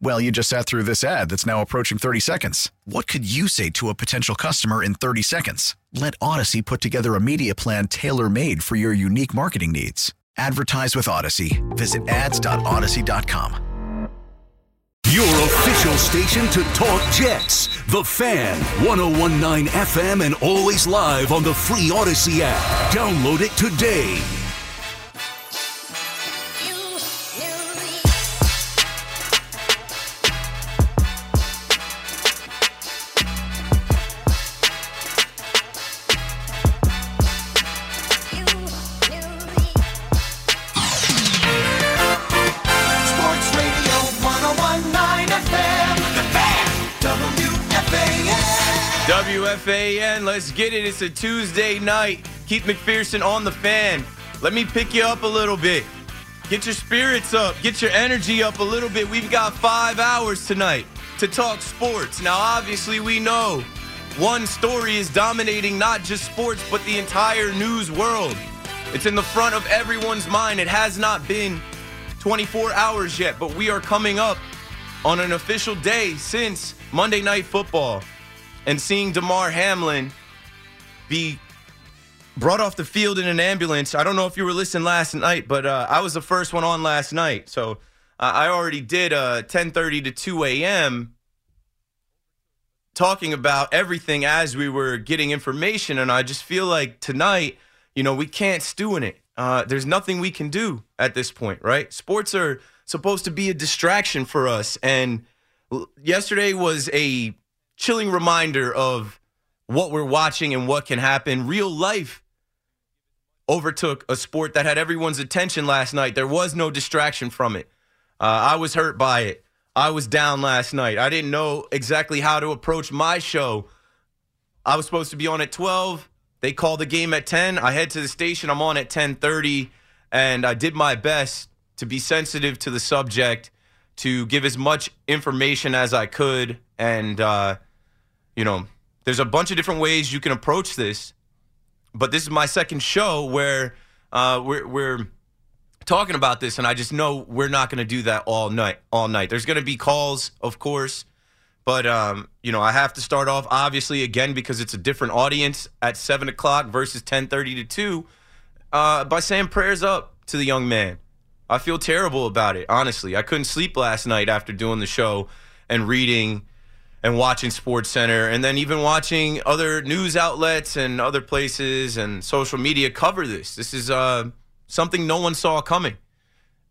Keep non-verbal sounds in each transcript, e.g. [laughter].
Well, you just sat through this ad that's now approaching 30 seconds. What could you say to a potential customer in 30 seconds? Let Audacy put together a media plan tailor made for your unique marketing needs. Advertise with Audacy. Visit ads.audacy.com. Your official station to talk Jets. The Fan, 1019 FM, and always live on the free Audacy app. Download it today. WFAN. Let's get it. It's a Tuesday night. Keith McPherson on the fan. Let me pick you up a little bit. Get your spirits up. Get your energy up a little bit. We've got five hours tonight to talk sports. Now, obviously, we know one story is dominating not just sports, but the entire news world. It's in the front of everyone's mind. It has not been 24 hours yet, but we are coming up on an official day since Monday Night Football and seeing Damar Hamlin be brought off the field in an ambulance. I don't know if you were listening last night, but uh, I was the first one on last night. So uh, I already did uh, 10:30 to 2 a.m. talking about everything as we were getting information, and I just feel like tonight, you know, we can't stew in it. Uh, there's nothing we can do at this point, right? Sports are supposed to be a distraction for us, and yesterday was a chilling reminder of what we're watching and what can happen. Real life overtook a sport that had everyone's attention last night. There was no distraction from it. Uh, I was hurt by it. I was down last night. I didn't know exactly how to approach my show. I was supposed to be on at 12. They called the game at 10. I head to the station. I'm on at 10:30 and I did my best to be sensitive to the subject, to give as much information as I could and uh, you know, there's a bunch of different ways you can approach this, but this is my second show where uh, we're, we're talking about this, and I just know we're not going to do that all night. All night. There's going to be calls, of course, but um, you know, I have to start off obviously again because it's a different audience at seven o'clock versus ten thirty to two, uh, by saying prayers up to the young man. I feel terrible about it, honestly. I couldn't sleep last night after doing the show and reading and watching Sports Center and then even watching other news outlets and other places and social media cover this. This is uh, something no one saw coming.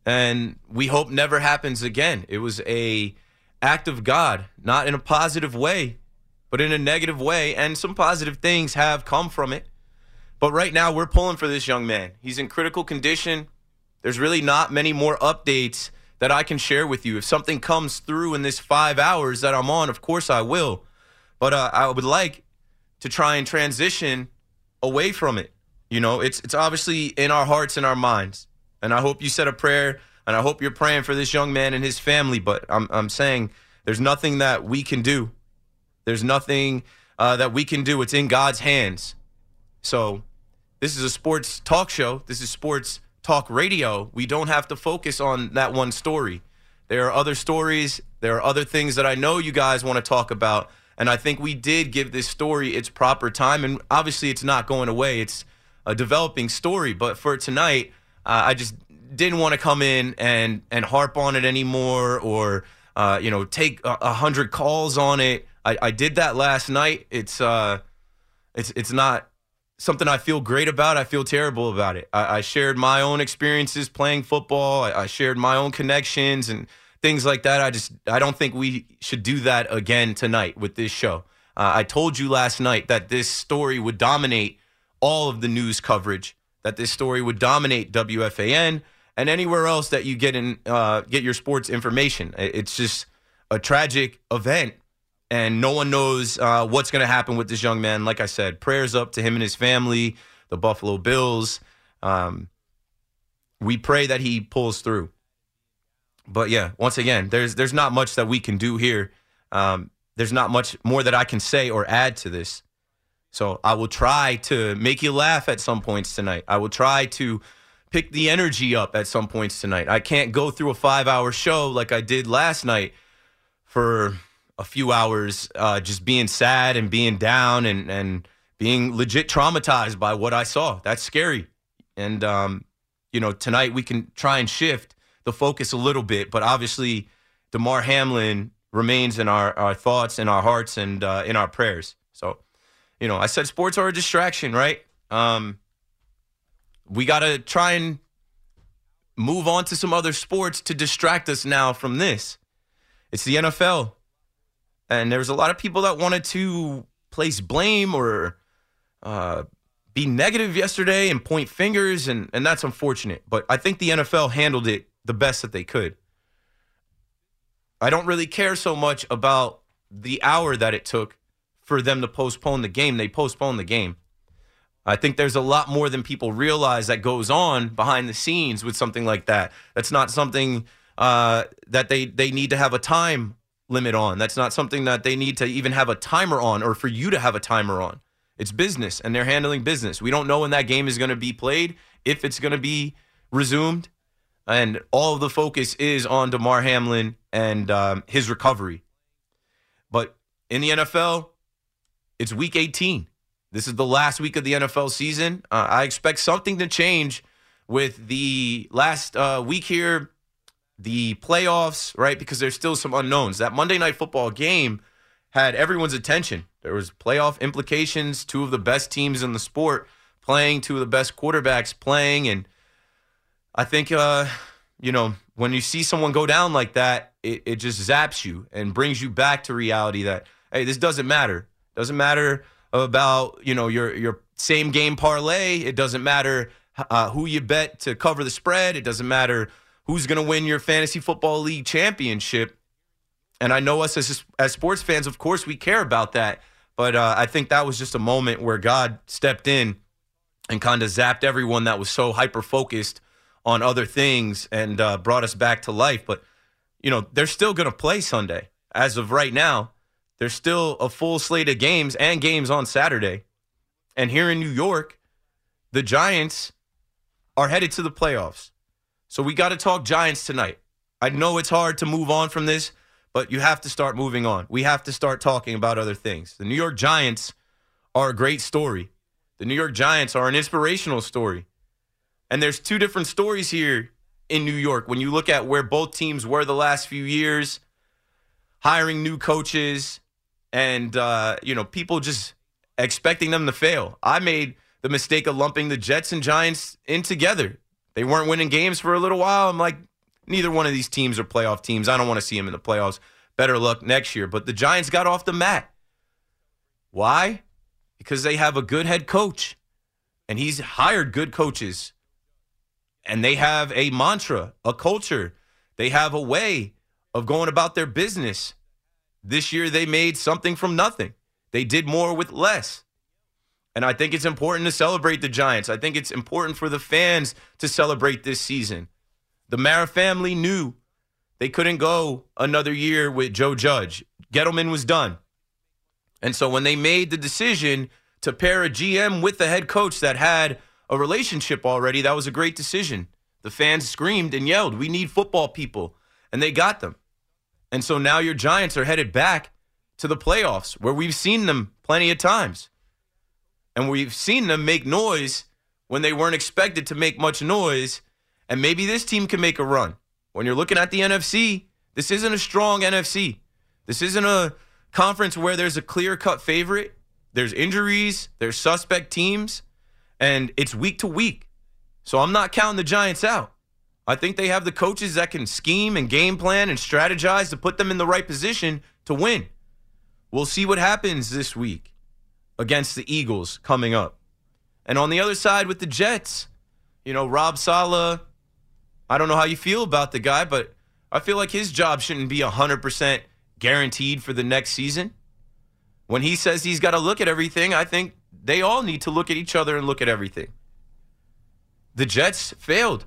And we hope never happens again. It was a act of God, not in a positive way, but in a negative way. And some positive things have come from it. But right now, we're pulling for this young man. He's in critical condition. There's really not many more updates that I can share with you. If something comes through in this five hours that I'm on, of course I will. But uh, I would like to try and transition away from it. You know, it's it's obviously in our hearts and our minds. And I hope you said a prayer, and I hope you're praying for this young man and his family. But I'm I'm saying there's nothing that we can do. There's nothing uh, that we can do. It's in God's hands. So this is a sports talk show. This is sports talk radio. We don't have to focus on that one story. There are other stories. There are other things that I know you guys want to talk about. And I think we did give this story its proper time. And obviously, it's not going away. It's a developing story. But for tonight, uh, I just didn't want to come in and and harp on it anymore, or uh, you know, take a, a hundred calls on it. I, I did that last night. It's uh, it's it's not something I feel great about. I feel terrible about it. I, I shared my own experiences playing football. I, I, shared my own connections and things like that. I just I don't think we should do that again tonight with this show. Uh, I told you last night that this story would dominate all of the news coverage. That this story would dominate WFAN and anywhere else that you get in uh, get your sports information. It's just a tragic event and no one knows uh, what's going to happen with this young man. Like I said, prayers up to him and his family, the Buffalo Bills. Um, we pray that he pulls through. But yeah, once again, there's there's not much that we can do here. Um, there's not much more that I can say or add to this. So I will try to make you laugh at some points tonight. I will try to pick the energy up at some points tonight. I can't go through a five hour show like I did last night for a few hours uh, just being sad and being down and, and being legit traumatized by what I saw. That's scary. And, um, you know, tonight we can try and shift the focus a little bit, but obviously, Damar Hamlin remains in our, our thoughts, in our hearts, and uh, in our prayers. So, you know, I said sports are a distraction, right? Um, we got to try and move on to some other sports to distract us now from this. It's the NFL. And there was a lot of people that wanted to place blame or uh, be negative yesterday and point fingers, and, and that's unfortunate. But I think the NFL handled it the best that they could. I don't really care so much about the hour that it took for them to postpone the game. They postponed the game. I think there's a lot more than people realize that goes on behind the scenes with something like that. That's not something uh, that they they need to have a time limit on. That's not something that they need to even have a timer on or for you to have a timer on. It's business and they're handling business. We don't know when that game is going to be played, if it's going to be resumed. And all the focus is on Damar Hamlin and um, his recovery. But in the NFL, it's week 18. This is the last week of the NFL season. Uh, I expect something to change with the last uh, week here the playoffs, right? Because there's still some unknowns. That Monday night football game had everyone's attention. There was playoff implications, two of the best teams in the sport playing, two of the best quarterbacks playing and I think uh, you know, when you see someone go down like that, it, it just zaps you and brings you back to reality that hey, this doesn't matter. Doesn't matter about, you know, your your same game parlay. It doesn't matter uh, who you bet to cover the spread. It doesn't matter who's going to win your fantasy football league championship. And I know us as as sports fans, of course, we care about that. But uh, I think that was just a moment where God stepped in and kind of zapped everyone that was so hyper focused on other things and uh, brought us back to life. But you know, they're still going to play Sunday. As of right now, there's still a full slate of games and games on Saturday. And here in New York, the Giants are headed to the playoffs. So we got to talk Giants tonight. I know it's hard to move on from this, but you have to start moving on. We have to start talking about other things. The New York Giants are a great story. The New York Giants are an inspirational story. And there's two different stories here in New York when you look at where both teams were the last few years, hiring new coaches, and uh, you know people just expecting them to fail. I made the mistake of lumping the Jets and Giants in together. They weren't winning games for a little while. I'm like, neither one of these teams are playoff teams. I don't want to see them in the playoffs. Better luck next year. But the Giants got off the mat. Why? Because they have a good head coach, and he's hired good coaches. And they have a mantra, a culture. They have a way of going about their business. This year, they made something from nothing. They did more with less. And I think it's important to celebrate the Giants. I think it's important for the fans to celebrate this season. The Mara family knew they couldn't go another year with Joe Judge. Gettleman was done. And so when they made the decision to pair a GM with the head coach that had a relationship already, that was a great decision. The fans screamed and yelled, We need football people. And they got them. And so now your Giants are headed back to the playoffs where we've seen them plenty of times. And we've seen them make noise when they weren't expected to make much noise. And maybe this team can make a run. When you're looking at the NFC, this isn't a strong NFC. This isn't a conference where there's a clear cut favorite. There's injuries, there's suspect teams. And it's week to week. So I'm not counting the Giants out. I think they have the coaches that can scheme and game plan and strategize to put them in the right position to win. We'll see what happens this week against the Eagles coming up. And on the other side with the Jets, you know, Rob Saleh, I don't know how you feel about the guy, but I feel like his job shouldn't be 100% guaranteed for the next season. When he says he's got to look at everything, I think they all need to look at each other and look at everything. The Jets failed.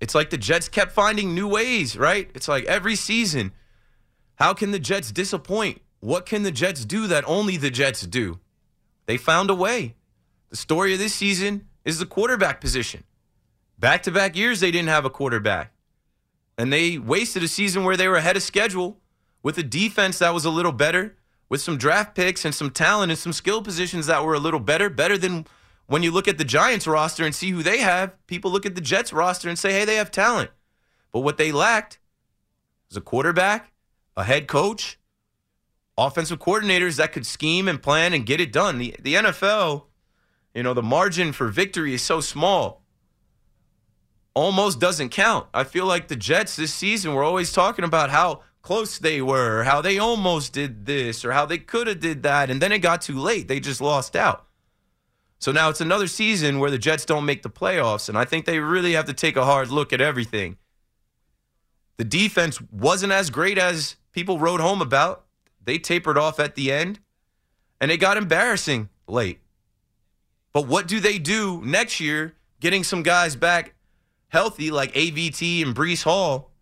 It's like the Jets kept finding new ways, right? It's like every season, how can the Jets disappoint? What can the Jets do that only the Jets do? They found a way. The story of this season is the quarterback position. Back to back years, they didn't have a quarterback. And they wasted a season where they were ahead of schedule with a defense that was a little better, with some draft picks and some talent and some skill positions that were a little better, better than when you look at the Giants roster and see who they have. People look at the Jets roster and say, hey, they have talent. But what they lacked was a quarterback, a head coach, offensive coordinators that could scheme and plan and get it done. The, the NFL, you know, the margin for victory is so small. Almost doesn't count. I feel like the Jets this season were always talking about how close they were, how they almost did this or how they could have did that and then it got too late. They just lost out. So now it's another season where the Jets don't make the playoffs and I think they really have to take a hard look at everything. The defense wasn't as great as people wrote home about. They tapered off at the end and it got embarrassing late. But what do they do next year getting some guys back healthy like AVT and Breece Hall?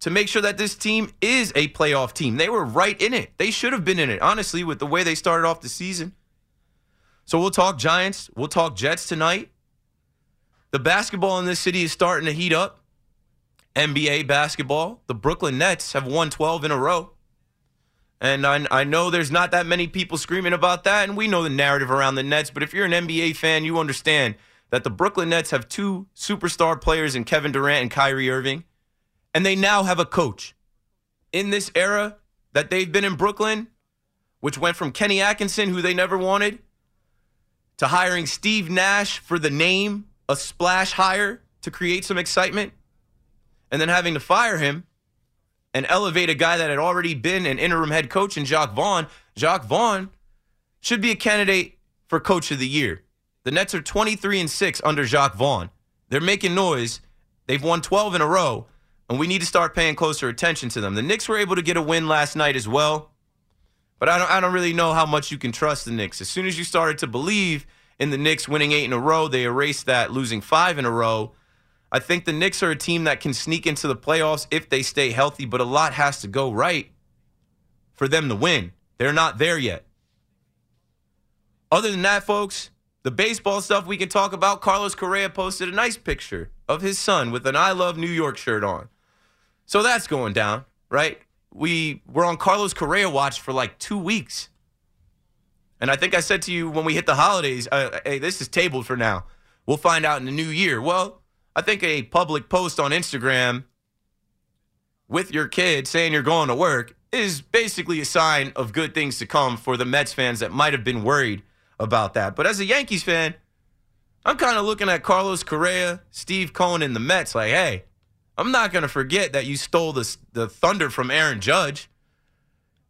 to make sure that this team is a playoff team. They were right in it. They should have been in it, honestly, with the way they started off the season. So we'll talk Giants. We'll talk Jets tonight. The basketball in this city is starting to heat up. NBA basketball. The Brooklyn Nets have won 12 in a row. And I, I know there's not that many people screaming about that, and we know the narrative around the Nets. But if you're an NBA fan, you understand that the Brooklyn Nets have two superstar players in Kevin Durant and Kyrie Irving and they now have a coach. In this era that they've been in Brooklyn, which went from Kenny Atkinson, who they never wanted, to hiring Steve Nash for the name, a splash hire to create some excitement, and then having to fire him and elevate a guy that had already been an interim head coach in Jacque Vaughn. Jacque Vaughn should be a candidate for coach of the year. The Nets are 23 and 6 under Jacque Vaughn. They're making noise. They've won 12 in a row and we need to start paying closer attention to them. The Knicks were able to get a win last night as well, but I don't, I don't really know how much you can trust the Knicks. As soon as you started to believe in the Knicks winning eight in a row, they erased that, losing five in a row. I think the Knicks are a team that can sneak into the playoffs if they stay healthy, but a lot has to go right for them to win. They're not there yet. Other than that, folks, the baseball stuff we can talk about. Carlos Correa posted a nice picture of his son with an I Love New York shirt on. So that's going down, right? We were on Carlos Correa watch for like two weeks. And I think I said to you when we hit the holidays, uh, hey, this is tabled for now. We'll find out in the new year. Well, I think a public post on Instagram with your kid saying you're going to work is basically a sign of good things to come for the Mets fans that might have been worried about that. But as a Yankees fan, I'm kind of looking at Carlos Correa, Steve Cohen, and the Mets like, hey, I'm not going to forget that you stole the, the thunder from Aaron Judge.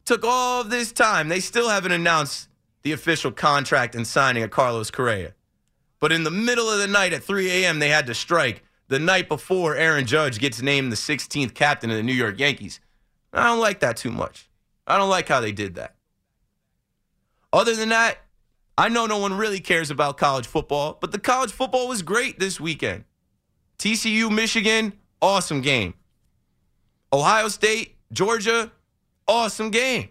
Took all this time. They still haven't announced the official contract and signing of Carlos Correa. But in the middle of the night at 3 a.m., they had to strike the night before Aaron Judge gets named the 16th captain of the New York Yankees. I don't like that too much. I don't like how they did that. Other than that, I know no one really cares about college football, but the college football was great this weekend. TCU, Michigan, awesome game. Ohio State, Georgia, awesome game.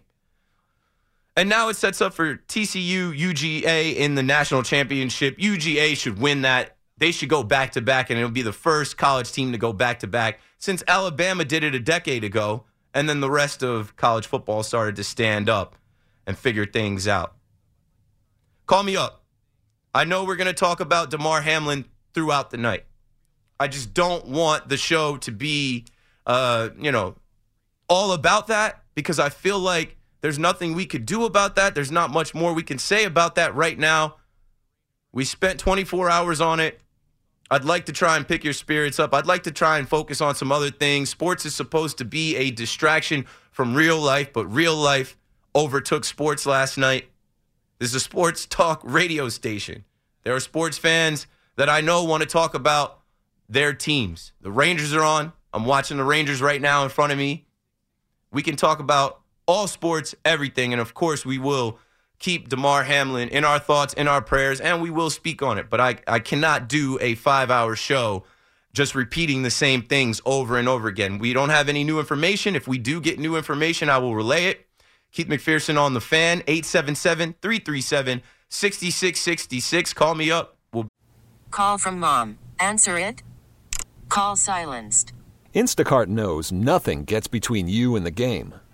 And now it sets up for TCU, UGA in the national championship. UGA should win that. They should go back to back, and it'll be the first college team to go back to back since Alabama did it a decade ago. And then the rest of college football started to stand up and figure things out. Call me up. I know we're going to talk about Damar Hamlin throughout the night. I just don't want the show to be, uh, you know, all about that because I feel like there's nothing we could do about that. There's not much more we can say about that right now. We spent 24 hours on it. I'd like to try and pick your spirits up. I'd like to try and focus on some other things. Sports is supposed to be a distraction from real life, but real life overtook sports last night. This is a sports talk radio station. There are sports fans that I know want to talk about their teams. The Rangers are on. I'm watching the Rangers right now in front of me. We can talk about all sports, everything, and of course, we will keep Damar Hamlin in our thoughts, in our prayers, and we will speak on it. But I, I cannot do a five hour show just repeating the same things over and over again. We don't have any new information. If we do get new information, I will relay it. Keith McPherson on the fan, 877 337 6666. Call me up. We'll- Call from mom. Answer it. Call silenced. Instacart knows nothing gets between you and the game.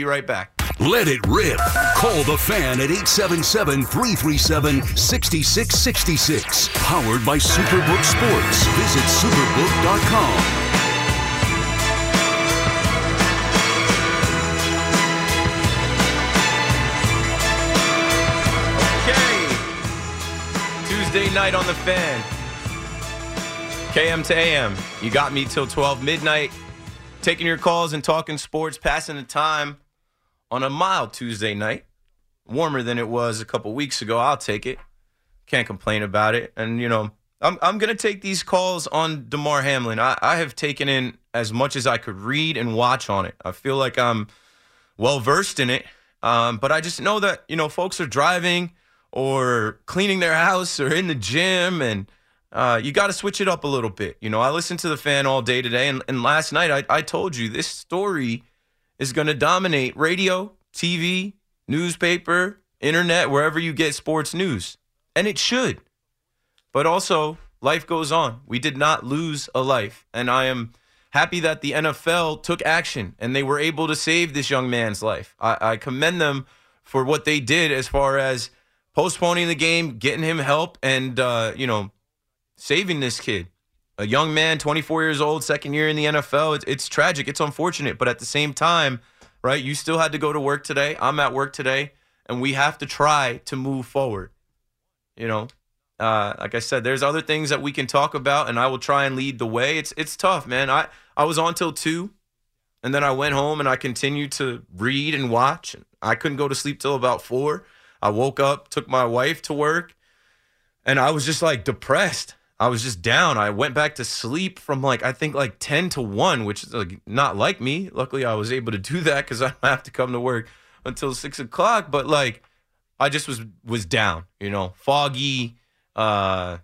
Be right back. Let it rip. Call the fan at 877 337 6666. Powered by Superbook Sports. Visit superbook.com. Okay. Tuesday night on the fan. KM to AM. You got me till 12 midnight. Taking your calls and talking sports, passing the time on a mild Tuesday night. Warmer than it was a couple weeks ago. I'll take it. Can't complain about it. And, you know, I'm, I'm to take these calls on Damar Hamlin. I, I have taken in as much as I could read and watch on it. I feel like I'm well versed in it. Um, but I just know that, you know, folks are driving or cleaning their house or in the gym and uh, you got to switch it up a little bit. You know, I listened to the fan all day today, and, and last night I, I told you this story is going to dominate radio, TV, newspaper, internet, wherever you get sports news. And it should. But also, life goes on. We did not lose a life. And I am happy that the NFL took action and they were able to save this young man's life. I, I commend them for what they did as far as postponing the game, getting him help, and, uh, you know, saving this kid. A young man, 24 years old, second year in the NFL. It's, it's tragic. It's unfortunate. But at the same time, right, you still had to go to work today. I'm at work today. And we have to try to move forward. You know, uh, like I said, there's other things that we can talk about, and I will try and lead the way. It's it's tough, man. I, I was on till two, and then I went home and I continued to read and watch. and I couldn't go to sleep till about four. I woke up, took my wife to work, and I was just like depressed. I was just down. I went back to sleep from like I think like ten to one, which is like not like me. Luckily, I was able to do [laughs] that because I don't have to come to work until six o'clock. But like, I just was was down. You know, foggy, uh,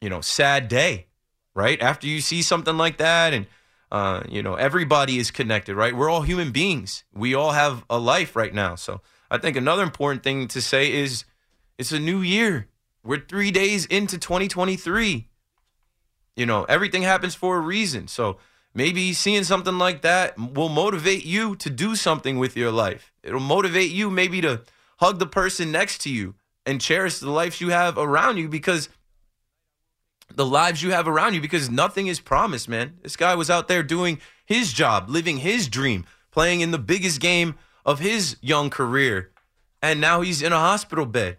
you know, sad day. Right after you see something like that, and uh, you know, everybody is connected. Right, we're all human beings. We all have a life right now. So I think another important thing to say is it's a new year. We're three days into 2023. You know, everything happens for a reason. So maybe seeing something like that will motivate you to do something with your life. It'll motivate you maybe to hug the person next to you and cherish the lives you have around you because the lives you have around you because nothing is promised, man. This guy was out there doing his job, living his dream, playing in the biggest game of his young career. And now he's in a hospital bed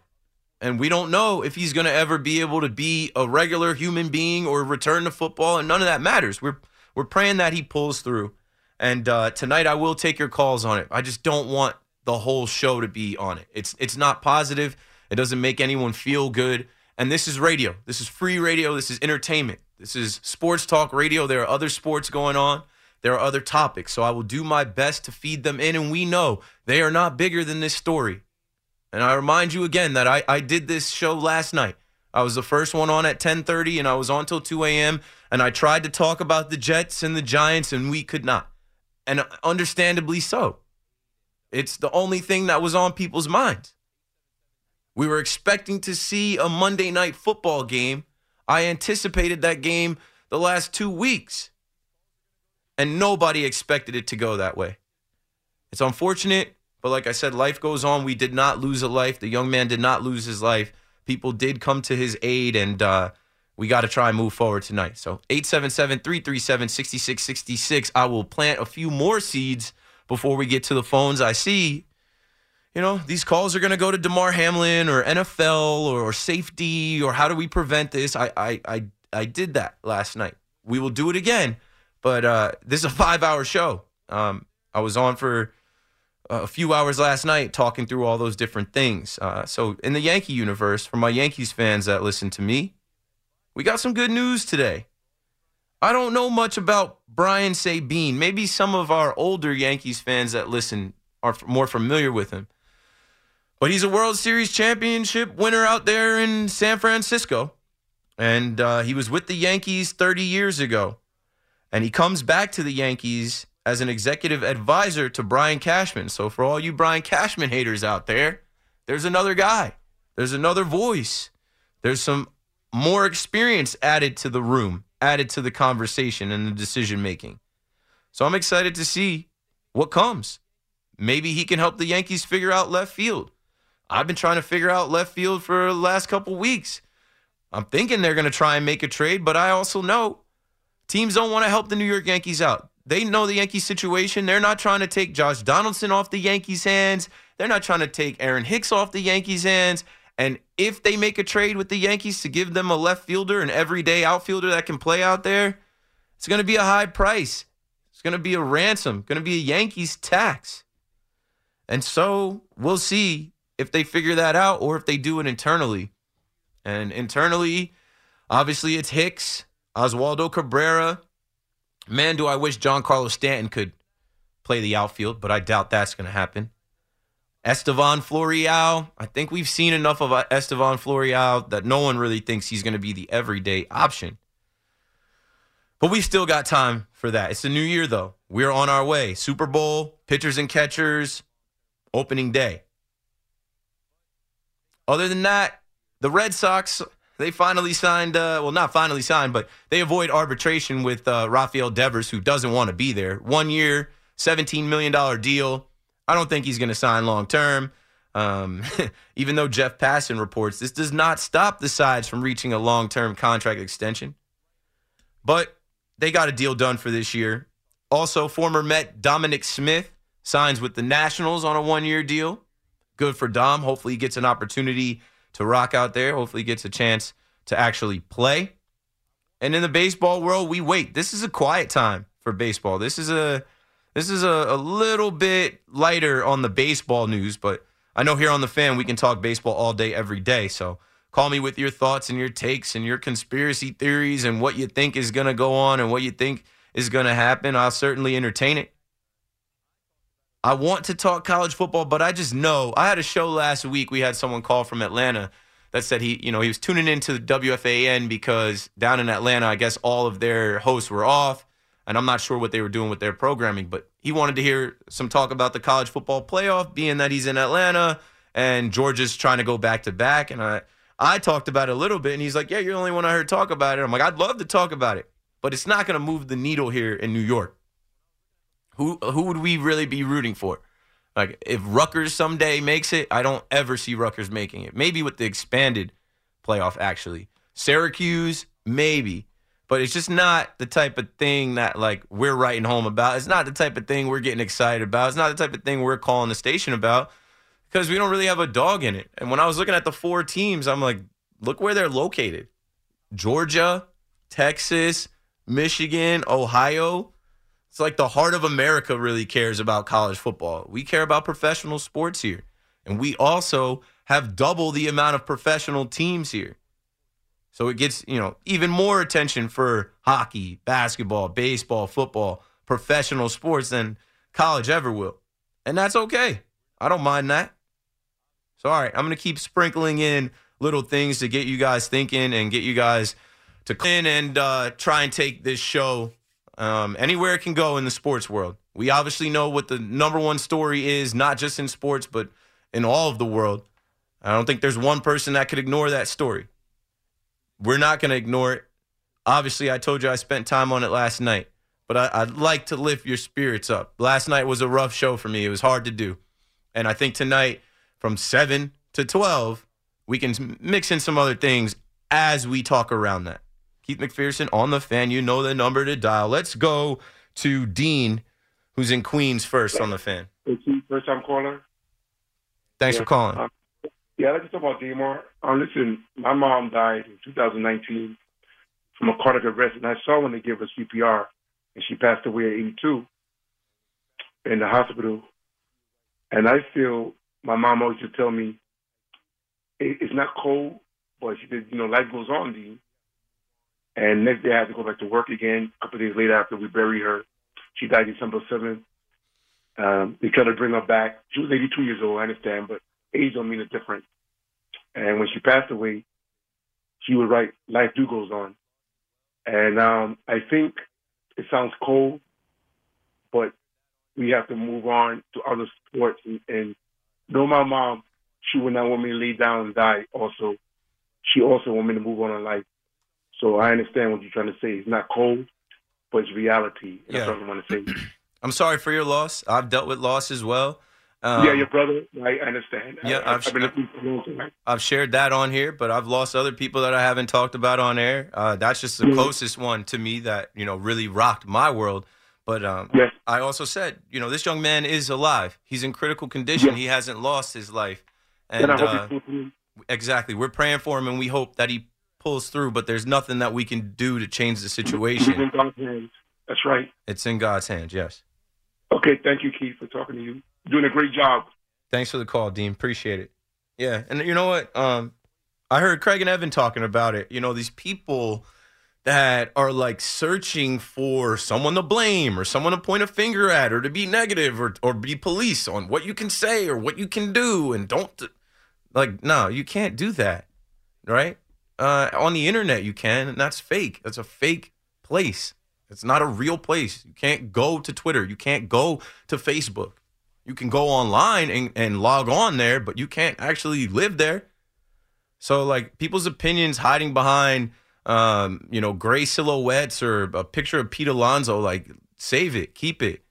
and we don't know if he's going to ever be able to be a regular human being or return to football and none of that matters. We're we're praying that he pulls through. And uh, tonight i will take your calls on it. I just don't want the whole show to be on it. It's it's not positive. It doesn't make anyone feel good. And this is radio. This is free radio. This is entertainment. This is sports talk radio. There are other sports going on. There are other topics. So I will do my best to feed them in. And we know they are not bigger than this story. And I remind you again that I, I did this show last night. I was the first one on at 10:30 and I was on till 2 a.m. and I tried to talk about the Jets and the Giants and we could not. And understandably so. It's the only thing that was on people's minds. We were expecting to see a Monday night football game. I anticipated that game the last 2 weeks. And nobody expected it to go that way. It's unfortunate, but like I said, life goes on. We did not lose a life. The young man did not lose his life people did come to his aid, and uh, we got to try and move forward tonight. So 877 337 6666. I will plant a few more seeds before we get to the phones. I see, you know, these calls are going to go to Damar Hamlin or NFL or, or, safety or how do we prevent this? I, I, I, I did that last night. We will do it again, but uh, this is a five hour show. Um, I was on for a few hours last night talking through all those different things. Uh, so, in the Yankee universe, for my Yankees fans that listen to me, we got some good news today. I don't know much about Brian Sabean. Maybe some of our older Yankees fans that listen are more familiar with him. But he's a World Series championship winner out there in San Francisco. And uh, he was with the Yankees 30 years ago. And he comes back to the Yankees as an executive advisor to Brian Cashman. So for all you Brian Cashman haters out there, there's another guy. There's another voice. There's some more experience added to the room, added to the conversation and the decision making. So I'm excited to see what comes. Maybe he can help the Yankees figure out left field. I've been trying to figure out left field for the last couple weeks. I'm thinking they're going to try and make a trade, but I also know teams don't want to help the New York Yankees out. They know the Yankees situation. They're not trying to take Josh Donaldson off the Yankees' hands. They're not trying to take Aaron Hicks off the Yankees' hands. And if they make a trade with the Yankees to give them a left fielder, an everyday outfielder that can play out there, it's going to be a high price. It's going to be a ransom, going to be a Yankees tax. And so we'll see if they figure that out or if they do it internally. And internally, obviously, it's Hicks, Oswaldo Cabrera, Man, do I wish Giancarlo Stanton could play the outfield, but I doubt that's going to happen. Estevan Florial, I think we've seen enough of uh, Estevan Florial that no one really thinks he's going to be the everyday option. But we still got time for that. It's a new year, though. We're on our way. Super Bowl, pitchers and catchers, opening day. Other than that, the Red Sox they finally signed, uh, well, not finally signed, but they avoid arbitration with uh, Rafael Devers, who doesn't want to be there. One year, $17 million deal. I don't think he's going to sign long term. Um, [laughs] even though Jeff Passan reports this does not stop the sides from reaching a long term contract extension. But they got a deal done for this year. Also, former Met Dominic Smith signs with the Nationals on a one year deal. Good for Dom. Hopefully, he gets an opportunity to rock out there. Hopefully, gets a chance to actually play. And in the baseball world, we wait. This is a quiet time for baseball. This is a this is a, a little bit lighter on the baseball news, but I know here on the fan we can talk baseball all day, every day. So call me with your thoughts and your takes and your conspiracy theories and what you think is going to go on and what you think is going to happen. I'll certainly entertain it. I want to talk college football, but I just know I had a show last week. We had someone call from Atlanta that said he, you know, he was tuning into the WFAN because down in Atlanta, I guess all of their hosts were off, and I'm not sure what they were doing with their programming, but he wanted to hear some talk about the college football playoff, being that he's in Atlanta and Georgia's trying to go back to back, and I. I talked about it a little bit, and he's like, "Yeah, you're the only one I heard talk about it." I'm like, "I'd love to talk about it, but it's not going to move the needle here in New York." Who who would we really be rooting for? Like if Rutgers someday makes it, I don't ever see Rutgers making it. Maybe with the expanded playoff actually. Syracuse, maybe. But it's just not the type of thing that like we're writing home about. It's not the type of thing we're getting excited about. It's not the type of thing we're calling the station about because we don't really have a dog in it. And when I was looking at the four teams, I'm like, look where they're located. Georgia, Texas, Michigan, Ohio. It's like the heart of America really cares about college football. We care about professional sports here. And we also have double the amount of professional teams here. So it gets, you know, even more attention for hockey, basketball, baseball, football, professional sports than college ever will. And that's okay. I don't mind that. So, all right, I'm going to keep sprinkling in little things to get you guys thinking and get you guys to come in and uh, try and take this show um, anywhere it can go in the sports world. We obviously know what the number one story is, not just in sports, but in all of the world. I don't think there's one person that could ignore that story. We're not going to ignore it. Obviously, I told you I spent time on it last night, but I, would like to lift your spirits up. Last night was a rough show for me. It was hard to do. And I think tonight, from 7 to 12, we can mix in some other things as we talk around that. Keith McPherson on the fan. You know the number to dial. Let's go to Dean, who's in Queens first on the fan. First time caller. Thanks yeah. for calling. Uh, yeah, to talk about Damar. Uh, listen, my mom died in 2019 from a cardiac arrest, and I saw when they gave her CPR, and she passed away at 82 in the hospital. And I feel my mom always used to tell me, it's not cold, but she said, you know, life goes on, Dean. And next day I had to go back to work again. A couple of days later after we buried her, she died December 7th. Um, they tried to bring her back. She was 82 years old, I understand, but age don't mean a difference. And when she passed away, she would write, life do goes on. And um, I think it sounds cold, but we have to move on to other sports. And, and know my mom, she would not want me to lay down and die. Also, she also want me to move on in life. So I understand what you're trying to say. It's not cold, but it's reality. Yeah. That's what I want to say. [clears throat] I'm sorry for your loss. I've dealt with loss as well. Um, yeah, your brother. I understand. Yeah, I, I've, I've, I've shared that on here, but I've lost other people that I haven't talked about on air. Uh, that's just the mm-hmm. closest one to me that you know really rocked my world. But um, yes. I also said, you know, this young man is alive. He's in critical condition. Yes. He hasn't lost his life. And, and uh, exactly, we're praying for him, and we hope that he pulls through. But there's nothing that we can do to change the situation. It's in God's hands. That's right. It's in God's hands. Yes. Okay. Thank you, Keith, for talking to you. Doing a great job. Thanks for the call, Dean. Appreciate it. Yeah, and you know what? Um, I heard Craig and Evan talking about it. You know, these people that are like searching for someone to blame or someone to point a finger at or to be negative or or be police on what you can say or what you can do and don't like no, you can't do that. Right? Uh, on the internet you can, and that's fake. That's a fake place. It's not a real place. You can't go to Twitter. You can't go to Facebook. You can go online and, and log on there, but you can't actually live there. So like people's opinions hiding behind um, you know, gray silhouettes or a picture of Pete Alonso, like save it, keep it.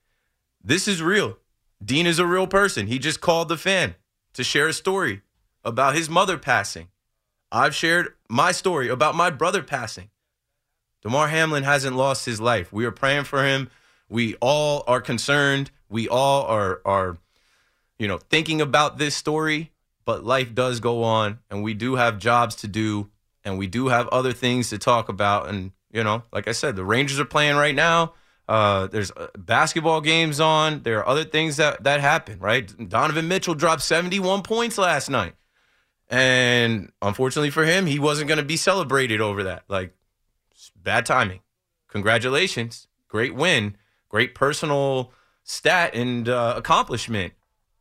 This is real. Dean is a real person. He just called the fan to share a story about his mother passing. I've shared my story about my brother passing. Damar Hamlin hasn't lost his life. We are praying for him. We all are concerned. We all are are you know thinking about this story, but life does go on and we do have jobs to do and we do have other things to talk about. And you know, like I said, the Rangers are playing right now. Uh, there's uh, basketball games on. There are other things that that happen. Right? Donovan Mitchell dropped 71 points last night, and unfortunately for him, he wasn't going to be celebrated over that. Like bad timing. Congratulations, great win, great personal stat and uh, accomplishment,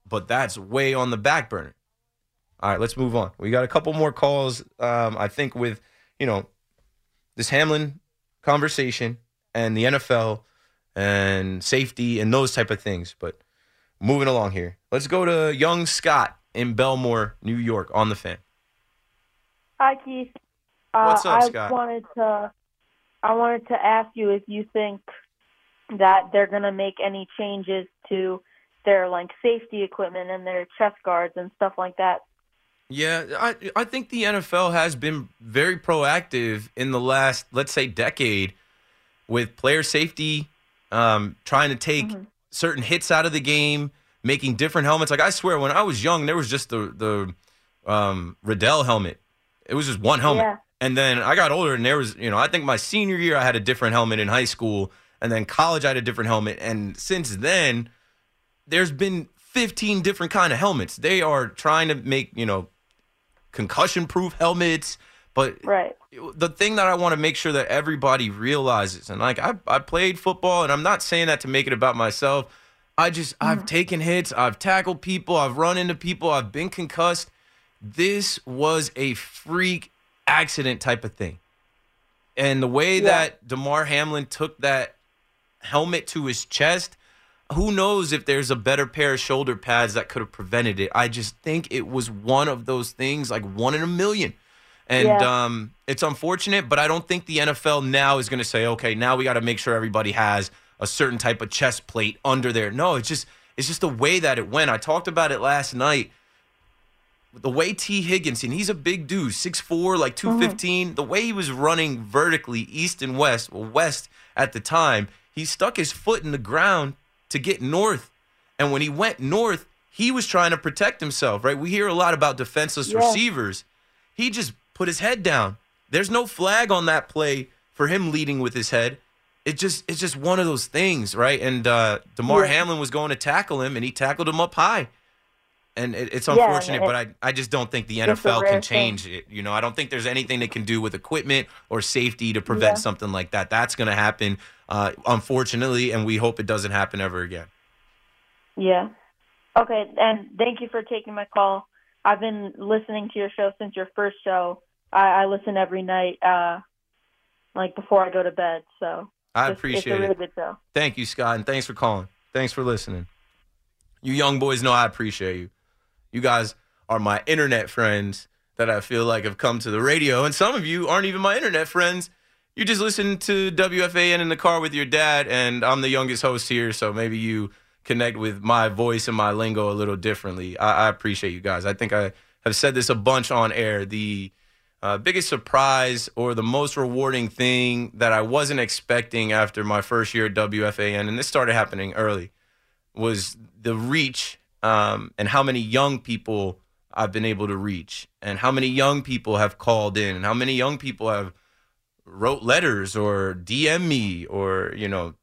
but that's way on the back burner. All right, let's move on. We got a couple more calls. Um, I think with you know this Hamlin conversation and the NFL and safety and those type of things. But moving along here, let's go to young Scott in Bellmore, New York, on the fan. Hi, Keith. Uh, What's up, I Scott? wanted to I wanted to ask you if you think that they're going to make any changes to their like safety equipment and their chest guards and stuff like that yeah, I I think the NFL has been very proactive in the last, let's say, decade with player safety, um, trying to take mm-hmm. certain hits out of the game, making different helmets. Like I swear, when I was young, there was just the the um, Riddell helmet. It was just one helmet. Yeah. And then I got older, and there was, you know, I think my senior year I had a different helmet in high school, and then college I had a different helmet. And since then, there's been 15 different kind of helmets. They are trying to make, you know, concussion proof helmets. But right. the thing that I want to make sure that everybody realizes, and like I, I played football, and I'm not saying that to make it about myself. I just I've taken hits, I've tackled people, I've run into people, I've been concussed. This was a freak accident type of thing, and the way that Damar Hamlin took that helmet to his chest, who knows if there's a better pair of shoulder pads that could have prevented it. I just think it was one of those things, like one in a million. And Yeah. um, it's unfortunate, but I don't think the NFL now is going to say, okay, now we got to make sure everybody has a certain type of chest plate under there. No, it's just it's just the way that it went. I talked about it last night. The way Tee Higgins, and he's a big dude, 6'4, like uh-huh. 215. The way he was running vertically east and west, well, west at the time, he stuck his foot in the ground to get north. And when he went north, he was trying to protect himself, right? We hear a lot about defenseless Yeah. receivers. He just put his head down. There's no flag on that play for him leading with his head. It just it's just one of those things, right? And uh Damar Yeah. Hamlin was going to tackle him and he tackled him up high. And it, it's Yeah, unfortunate, it- but I, I just don't think the NFL can thing. change it. You know, I don't think there's anything they can do with equipment or safety to prevent Yeah. something like that. That's going to happen, uh, unfortunately, and we hope it doesn't happen ever again. Yeah. Okay, and thank you for taking my call. I've been listening to your show since your first show. I, I listen every night, uh, like before I go to bed. So I it's, it's appreciate a really it. good show. Thank you, Scott, and thanks for calling. Thanks for listening. You young boys know I appreciate you. You guys are my internet friends that I feel like have come to the radio, and some of you aren't even my internet friends. You just listen to WFAN in the car with your dad, and I'm the youngest host here, so maybe you connect with my voice and my lingo a little differently. I, I appreciate you guys. I think I have said this a bunch on air. The uh, biggest surprise or the most rewarding thing that I wasn't expecting after my first year at WFAN, and this started happening early, was the reach um, and how many young people I've been able to reach, and how many young people have called in, and how many young people have wrote letters or DM me or you know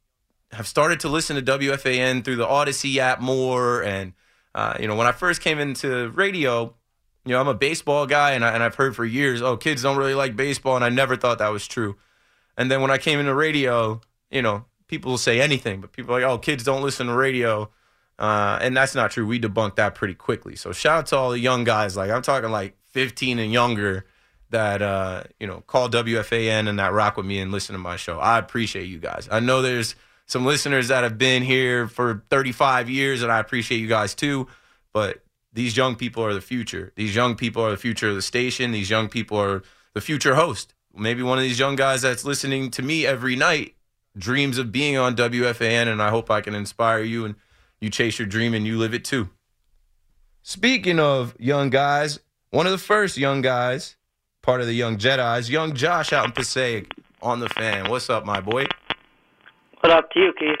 have started to listen to WFAN through the Audacy app more. And uh, you know, when I first came into radio, you know, I'm a baseball guy, and, I, and I've heard for years, oh, kids don't really like baseball, and I never thought that was true. And then when I came into radio, you know, people will say anything, but people are like, oh, kids don't listen to radio. Uh, and that's not true. We debunked that pretty quickly. So shout out to all the young guys. Like I'm talking like 15 and younger that uh, you know call WFAN and that rock with me and listen to my show. I appreciate you guys. I know there's some listeners that have been here for 35 years, and I appreciate you guys too. But these young people are the future. These young people are the future of the station. These young people are the future host. Maybe one of these young guys that's listening to me every night dreams of being on WFAN, and I hope I can inspire you and you chase your dream and you live it too. Speaking of young guys, one of the first young guys, part of the young Jedi's, young Josh out in Passaic on the fan. What's up, my boy? What up to you, Keith?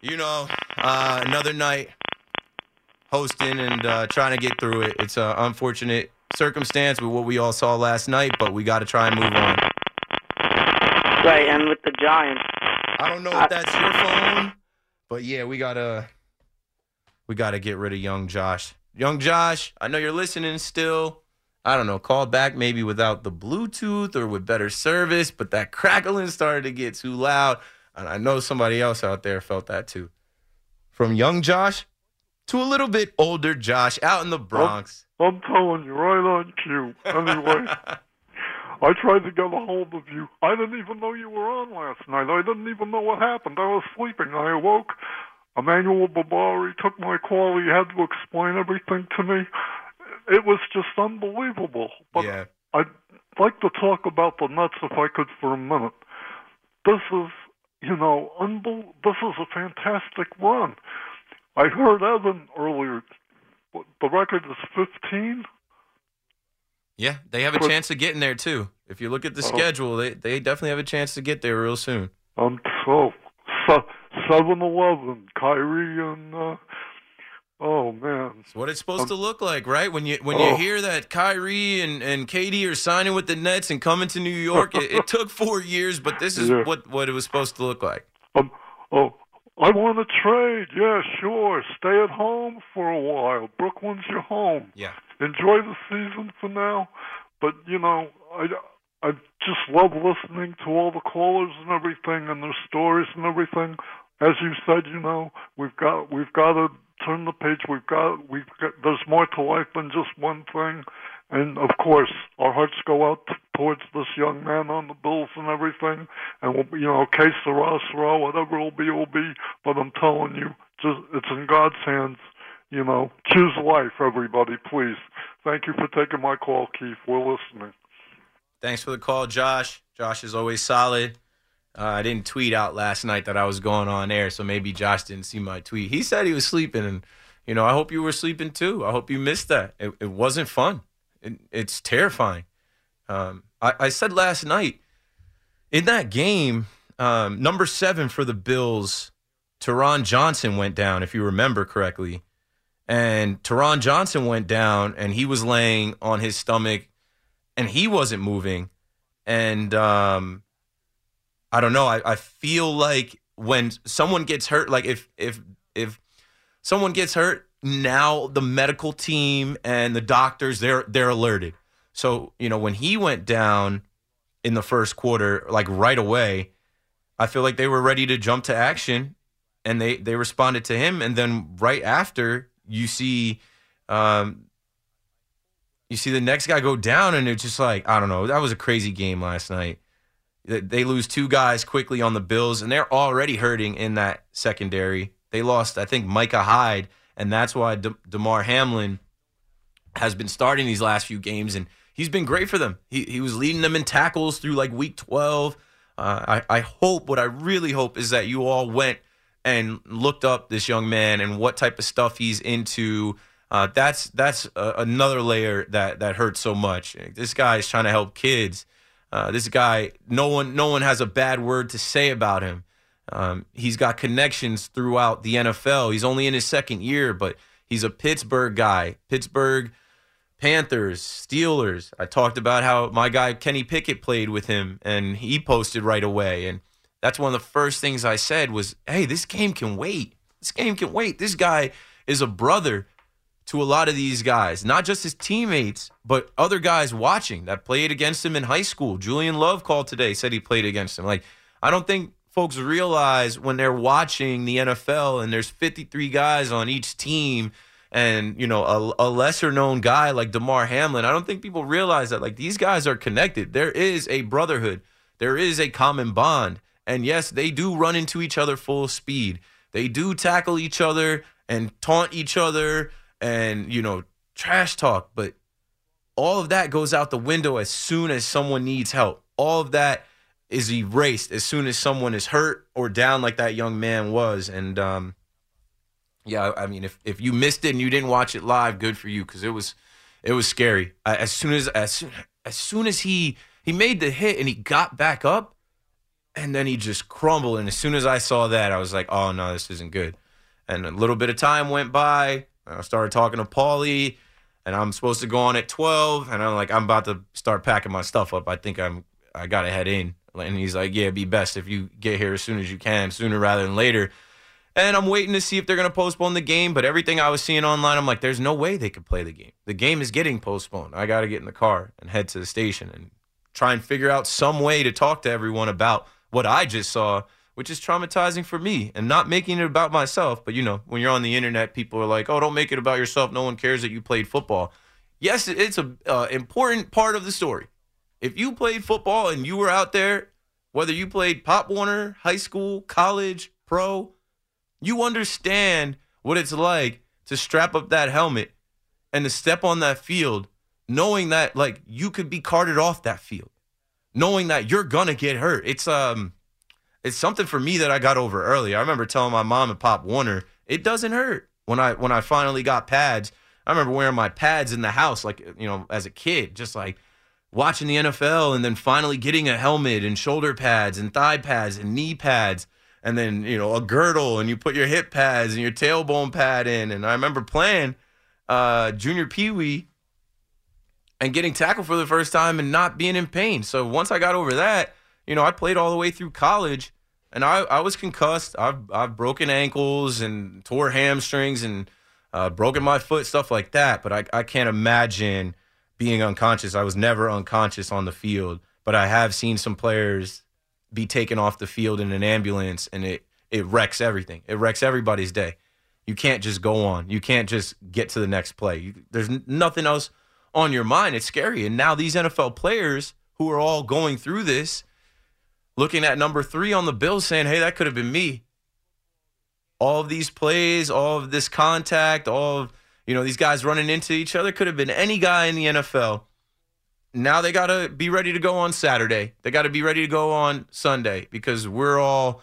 You know, uh, another night hosting and uh, trying to get through it. It's an unfortunate circumstance with what we all saw last night, but we got to try and move on. Right, and with the Giants. I don't know if that's your phone, but yeah, we gotta we gotta get rid of young Josh. Young Josh, I know you're listening still. I don't know, call back maybe without the Bluetooth or with better service, but that crackling started to get too loud. And I know somebody else out there felt that too. From young Josh to a little bit older Josh out in the Bronx. I'm telling you, right on cue. Anyway, [laughs] I tried to get a hold of you. I didn't even know you were on last night. I didn't even know what happened. I was sleeping. I awoke. Emmanuel Babari took my call. He had to explain everything to me. It was just unbelievable. But yeah. I'd like to talk about the Nets if I could for a minute. This is, you know, unbel- this is a fantastic run. I heard Evan earlier. The record is 15. Yeah, they have a chance of getting there too. If you look at the Oh. schedule, they, they definitely have a chance to get there real soon. Um, so, so 7-Eleven, Kyrie and, uh, oh man. It's what it's supposed to look like, right? When you when Oh. you hear that Kyrie and, and KD are signing with the Nets and coming to New York, it, it [laughs] took four years, but this is Yeah. what, what it was supposed to look like. Um, oh, I want to trade. Yeah, sure. Stay at home for a while. Brooklyn's your home. Yeah. Enjoy the season for now. But, you know, I, I just love listening to all the callers and everything and their stories and everything. As you said, you know, we've got we've got to turn the page. We've got we've got there's more to life than just one thing. And of course, our hearts go out towards this young man on the Bills and everything. And we'll, you know, case sera, sera, whatever it'll be, it'll be. But I'm telling you, just it's in God's hands. You know, choose life, everybody, please. Thank you for taking my call, Keith. We're listening. Thanks for the call, Josh. Josh is always solid. Uh, I didn't tweet out last night that I was going on air, so maybe Josh didn't see my tweet. He said he was sleeping, and you know, I hope you were sleeping too. I hope you missed that. It, it wasn't fun. It, it's terrifying. Um, I, I, said last night in that game, um, number seven for the Bills, Taron Johnson went down, if you remember correctly. And Taron Johnson went down, and he was laying on his stomach, and he wasn't moving. And um, I don't know. I, I feel like when someone gets hurt, like if if if someone gets hurt, now the medical team and the doctors they're they're alerted. So, you know, when he went down in the first quarter, like right away, I feel like they were ready to jump to action and they they responded to him and then right after you see um you see the next guy go down and it's just like I don't know, that was a crazy game last night. They lose two guys quickly on the Bills, and they're already hurting in that secondary. They lost, I think, Micah Hyde, and that's why De- Damar Hamlin has been starting these last few games, and he's been great for them. He he was leading them in tackles through like week twelve. Uh, I I hope what I really hope is that you all went and looked up this young man and what type of stuff he's into. Uh, that's that's a, another layer that that hurts so much. This guy is trying to help kids uh, this guy, no one, no one has a bad word to say about him. Um, he's got connections throughout the NFL. He's only in his second year, but he's a Pittsburgh guy. Pittsburgh Panthers, Steelers. I talked about how my guy Kenny Pickett played with him, and he posted right away. And that's one of the first things I said was, "Hey, this game can wait. This game can wait. This guy is a brother to a lot of these guys, not just his teammates, but other guys watching that played against him in high school. Julian Love called today, said he played against him. Like, I don't think folks realize when they're watching the NFL and there's 53 guys on each team and, you know, a, a lesser known guy like Damar Hamlin, I don't think people realize that, like, these guys are connected. There is a brotherhood, there is a common bond. And yes, they do run into each other full speed. They do tackle each other and taunt each other and you know trash talk but all of that goes out the window as soon as someone needs help all of that is erased as soon as someone is hurt or down like that young man was and um, yeah i mean if, if you missed it and you didn't watch it live good for you because it was it was scary as soon as as soon, as soon as he he made the hit and he got back up and then he just crumbled and as soon as i saw that i was like oh no this isn't good and a little bit of time went by I started talking to Paulie, and I'm supposed to go on at 12, and I'm like, I'm about to start packing my stuff up. I think I'm, I gotta head in. And he's like, Yeah, it'd be best if you get here as soon as you can, sooner rather than later. And I'm waiting to see if they're gonna postpone the game. But everything I was seeing online, I'm like, There's no way they could play the game. The game is getting postponed. I gotta get in the car and head to the station and try and figure out some way to talk to everyone about what I just saw which is traumatizing for me and not making it about myself. But you know, when you're on the internet, people are like, "Oh, don't make it about yourself. No one cares that you played football." Yes, it's a uh, important part of the story. If you played football and you were out there, whether you played Pop Warner, high school, college, pro, you understand what it's like to strap up that helmet and to step on that field knowing that like you could be carted off that field knowing that you're gonna get hurt it's um it's something for me that I got over early. I remember telling my mom and Pop Warner, it doesn't hurt. When I when I finally got pads, I remember wearing my pads in the house, like you know, as a kid, just like watching the NFL, and then finally getting a helmet and shoulder pads and thigh pads and knee pads, and then you know a girdle, and you put your hip pads and your tailbone pad in. And I remember playing uh, junior pee wee and getting tackled for the first time and not being in pain. So once I got over that you know, I played all the way through college and I, I was concussed. I've, I've broken ankles and tore hamstrings and uh, broken my foot, stuff like that. But I, I can't imagine being unconscious. I was never unconscious on the field but I have seen some players be taken off the field in an ambulance, and it it wrecks everything. It wrecks everybody's day. You can't just go on. You can't just get to the next play. You, there's nothing else on your mind. It's scary. And now these NFL players who are all going through this, looking at number three on the bill, saying, "Hey, that could have been me." All of these plays, all of this contact, all of you know these guys running into each other could have been any guy in the NFL. Now they got to be ready to go on Saturday. They got to be ready to go on Sunday because we're all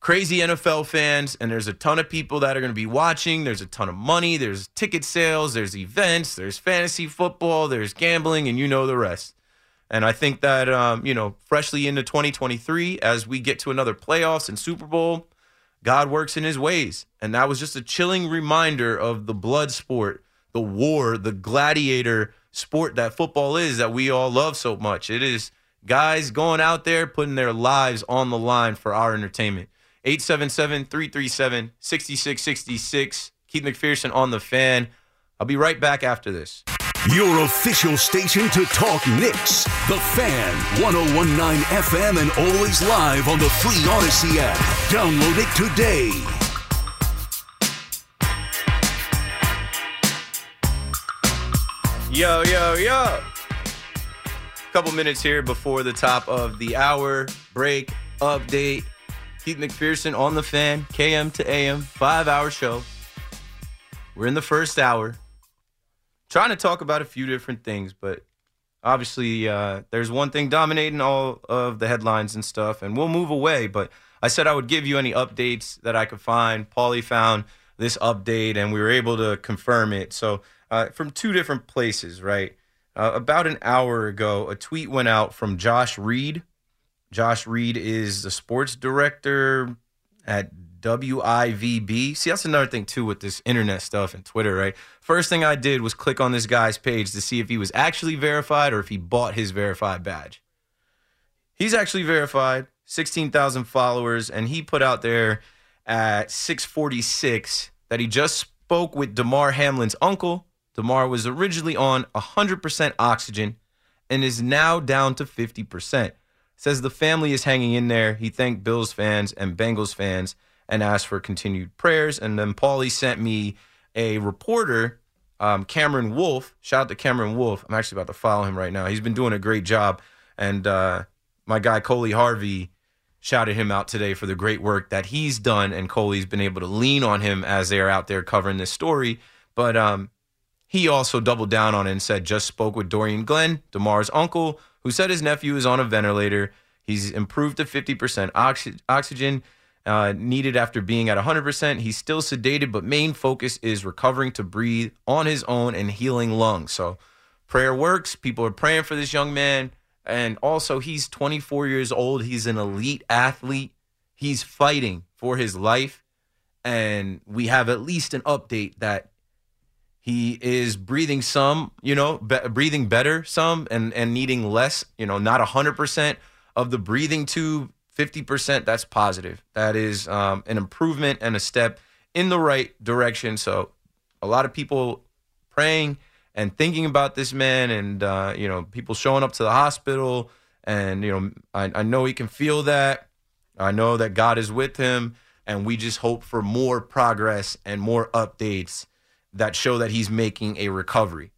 crazy NFL fans, and there's a ton of people that are going to be watching. There's a ton of money. There's ticket sales. There's events. There's fantasy football. There's gambling, and you know the rest. And I think that um, you know, freshly into 2023, as we get to another playoffs and Super Bowl, God works in His ways, and that was just a chilling reminder of the blood sport, the war, the gladiator sport that football is that we all love so much. It is guys going out there putting their lives on the line for our entertainment. 877 337 6666. Keith McPherson on the fan. I'll be right back after this. Your official station to talk Knicks. The Fan, 1019 FM, and always live on the free Audacy app. Download it today. Yo, yo, yo. Couple minutes here before the top of the hour. Break, update. Keith McPherson on the fan, KM to AM, five hour show. We're in the first hour. Trying to talk about a few different things, but obviously uh, there's one thing dominating all of the headlines and stuff, and we'll move away. But I said I would give you any updates that I could find. Paulie found this update, and we were able to confirm it. So uh, from two different places, right? Uh, about an hour ago, a tweet went out from Josh Reed. Josh Reed is the sports director at WIVB. See, that's another thing too with this internet stuff and Twitter, right? First thing I did was click on this guy's page to see if he was actually verified or if he bought his verified badge. He's actually verified, 16,000 followers, and he put out there at 646 that he just spoke with Damar Hamlin's uncle. Damar was originally on 100% oxygen and is now down to 50%. Says the family is hanging in there. He thanked Bills fans and Bengals fans and asked for continued prayers. And then Paulie sent me a reporter, um, Cameron Wolfe. Shout out to Cameron Wolfe. I'm actually about to follow him right now. He's been doing a great job. And uh, my guy, Coley Harvey, shouted him out today for the great work that he's done. And Coley's been able to lean on him as they're out there covering this story. But um, he also doubled down on it and said, just spoke with Dorian Glenn, Damar's uncle, who said his nephew is on a ventilator. He's improved to 50% oxy- oxygen uh, needed after being at 100%. He's still sedated, but main focus is recovering to breathe on his own and healing lungs. So prayer works. People are praying for this young man. And also, he's 24 years old. He's an elite athlete. He's fighting for his life. And we have at least an update that he is breathing some, you know, be- breathing better some and, and needing less, you know, not 100% of the breathing tube, 50%. That's positive. That is um, an improvement and a step in the right direction. So, a lot of people praying and thinking about this man, and, uh, you know, people showing up to the hospital. And, you know, I, I know he can feel that. I know that God is with him. And we just hope for more progress and more updates that show that he's making a recovery.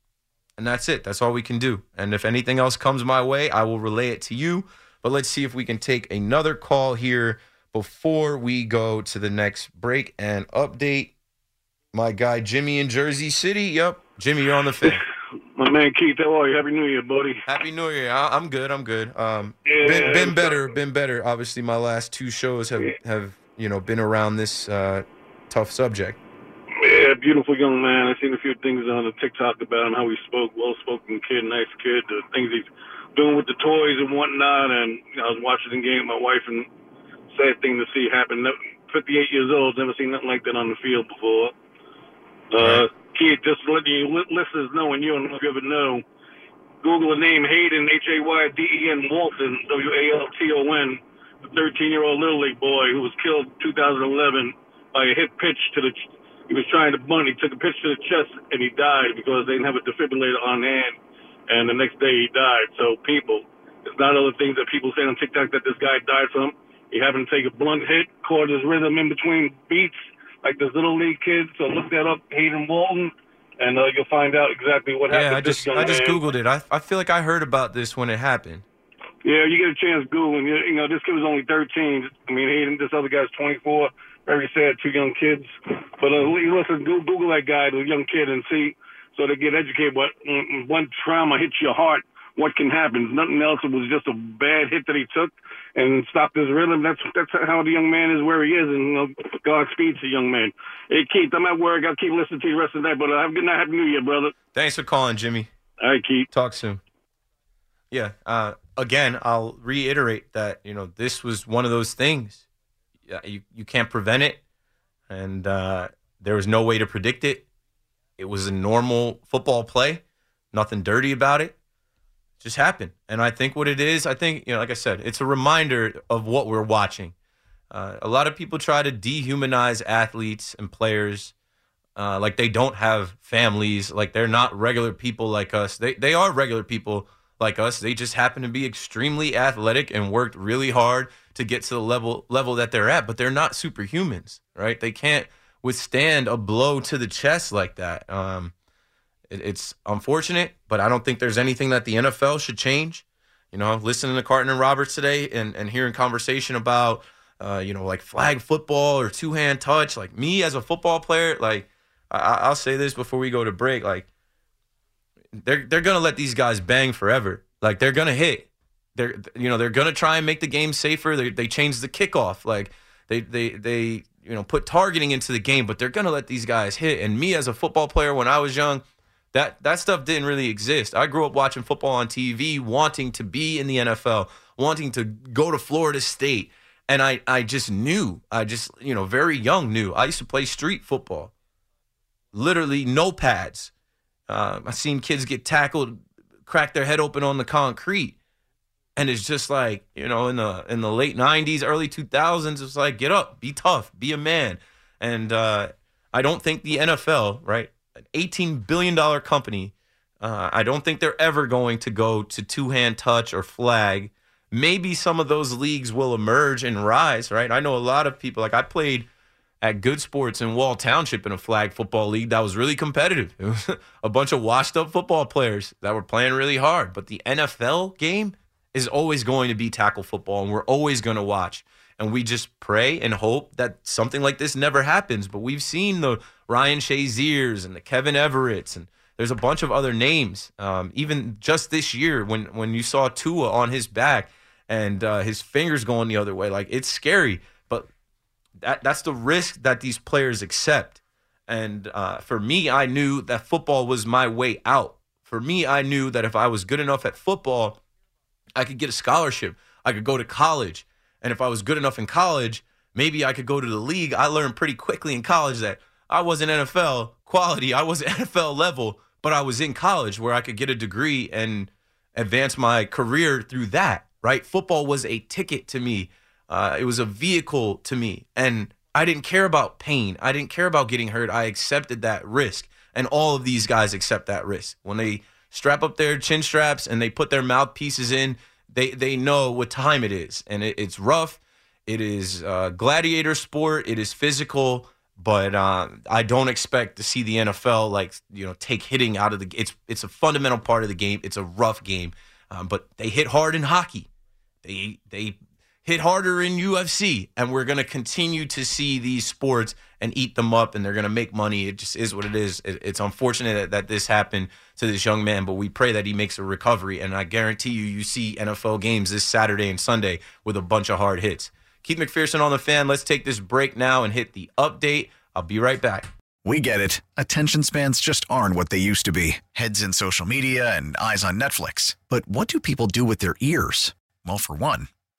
And that's it. That's all we can do. And if anything else comes my way, I will relay it to you. But let's see if we can take another call here before we go to the next break and update my guy Jimmy in Jersey City. Yep. Jimmy, you're on the fan. My man Keith, how are you? Happy New Year, buddy. Happy New Year. I- I'm good. I'm good. Um, Yeah, been, been I'm better. Been better. Obviously, my last two shows have have you know been around this uh, tough subject. Yeah, beautiful young man. I've seen a few things on the TikTok about him, how he spoke, well-spoken kid, nice kid, the things he's doing with the toys and whatnot. And you know, I was watching the game with my wife, and sad thing to see happen. 58 years old, never seen nothing like that on the field before. Uh, Keith, just to let you listeners know, and you don't know if you ever know, Google the name Hayden, H-A-Y-D-E-N Walton, W-A-L-T-O-N, the 13-year-old Little League boy who was killed 2011 by a hit pitch to the. He was trying to bunt. He took a pitch to the chest and he died because they didn't have a defibrillator on hand. And the next day he died. So people, It's not other things that people say on TikTok that this guy died from. He happened to take a blunt hit, caught his rhythm in between beats, like this little league kid. So look that up, Hayden Walton, and uh, you'll find out exactly what happened. Yeah, I to this just I just man. googled it. I I feel like I heard about this when it happened. Yeah, you get a chance, Google him. You you know, this kid was only 13. I mean, Hayden, this other guy's 24. Very sad, two young kids. But uh, listen, Google that guy, the young kid, and see so they get educated. But mm, one trauma hits your heart, what can happen? Nothing else. It was just a bad hit that he took and stopped his rhythm. That's that's how the young man is where he is, and you know, Godspeed to the young man. Hey, Keith, I'm at work. I'll keep listening to you the rest of the night. But uh, have a good night, happy New Year, brother. Thanks for calling, Jimmy. All right, Keith. Talk soon. Yeah. Uh, again, I'll reiterate that you know this was one of those things. You you can't prevent it, and uh, there was no way to predict it. It was a normal football play, nothing dirty about it. Just happened, and I think what it is, I think you know, like I said, it's a reminder of what we're watching. Uh, a lot of people try to dehumanize athletes and players uh, like they don't have families, like they're not regular people like us. They they are regular people like us. They just happen to be extremely athletic and worked really hard to get to the level level that they're at, but they're not superhumans, right? They can't withstand a blow to the chest like that. Um, it, it's unfortunate, but I don't think there's anything that the NFL should change. You know, listening to Carton and Roberts today and, and hearing conversation about, uh, you know, like flag football or two hand touch. Like me as a football player, like I, I'll say this before we go to break. Like they're they're gonna let these guys bang forever. Like they're gonna hit. They're you know they're gonna try and make the game safer. They they change the kickoff. Like they they they you know put targeting into the game, but they're gonna let these guys hit. And me as a football player when I was young, that that stuff didn't really exist. I grew up watching football on TV, wanting to be in the NFL, wanting to go to Florida State. And I, I just knew, I just, you know, very young knew. I used to play street football, literally no pads. Uh, I seen kids get tackled, crack their head open on the concrete, and it's just like you know in the in the late '90s, early 2000s, it's like get up, be tough, be a man. And uh, I don't think the NFL, right, an 18 billion dollar company, uh, I don't think they're ever going to go to two hand touch or flag. Maybe some of those leagues will emerge and rise, right? I know a lot of people. Like I played at Good Sports in Wall Township in a flag football league that was really competitive. It was [laughs] a bunch of washed up football players that were playing really hard. But the NFL game is always going to be tackle football, and we're always going to watch. And we just pray and hope that something like this never happens. But we've seen the Ryan Shaziers and the Kevin Everetts, and there's a bunch of other names. Um, even just this year, when when you saw Tua on his back and uh, his fingers going the other way, like it's scary. But that that's the risk that these players accept. And uh, for me, I knew that football was my way out. For me, I knew that if I was good enough at football, I could get a scholarship. I could go to college. And if I was good enough in college, maybe I could go to the league. I learned pretty quickly in college that I wasn't NFL quality, I wasn't [laughs] NFL level, but I was in college where I could get a degree and advance my career through that, right? Football was a ticket to me. Uh, it was a vehicle to me. And I didn't care about pain. I didn't care about getting hurt. I accepted that risk. And all of these guys accept that risk. When they strap up their chin straps and they put their mouthpieces in, they, they know what time it is. And it, it's rough. It is uh, gladiator sport. It is physical. But uh, I don't expect to see the NFL like you know take hitting out of the. It's it's a fundamental part of the game. It's a rough game, um, but they hit hard in hockey. They they hit harder in UFC, and we're going to continue to see these sports and eat them up, and they're going to make money. It just is what it is. It, it's unfortunate that, that this happened to this young man, but we pray that he makes a recovery. And I guarantee you, you see NFL games this Saturday and Sunday with a bunch of hard hits. Keith McPherson on the fan. Let's take this break now and hit the update. I'll be right back. We get it. Attention spans just aren't what they used to be heads in social media and eyes on Netflix. But what do people do with their ears? Well, for one,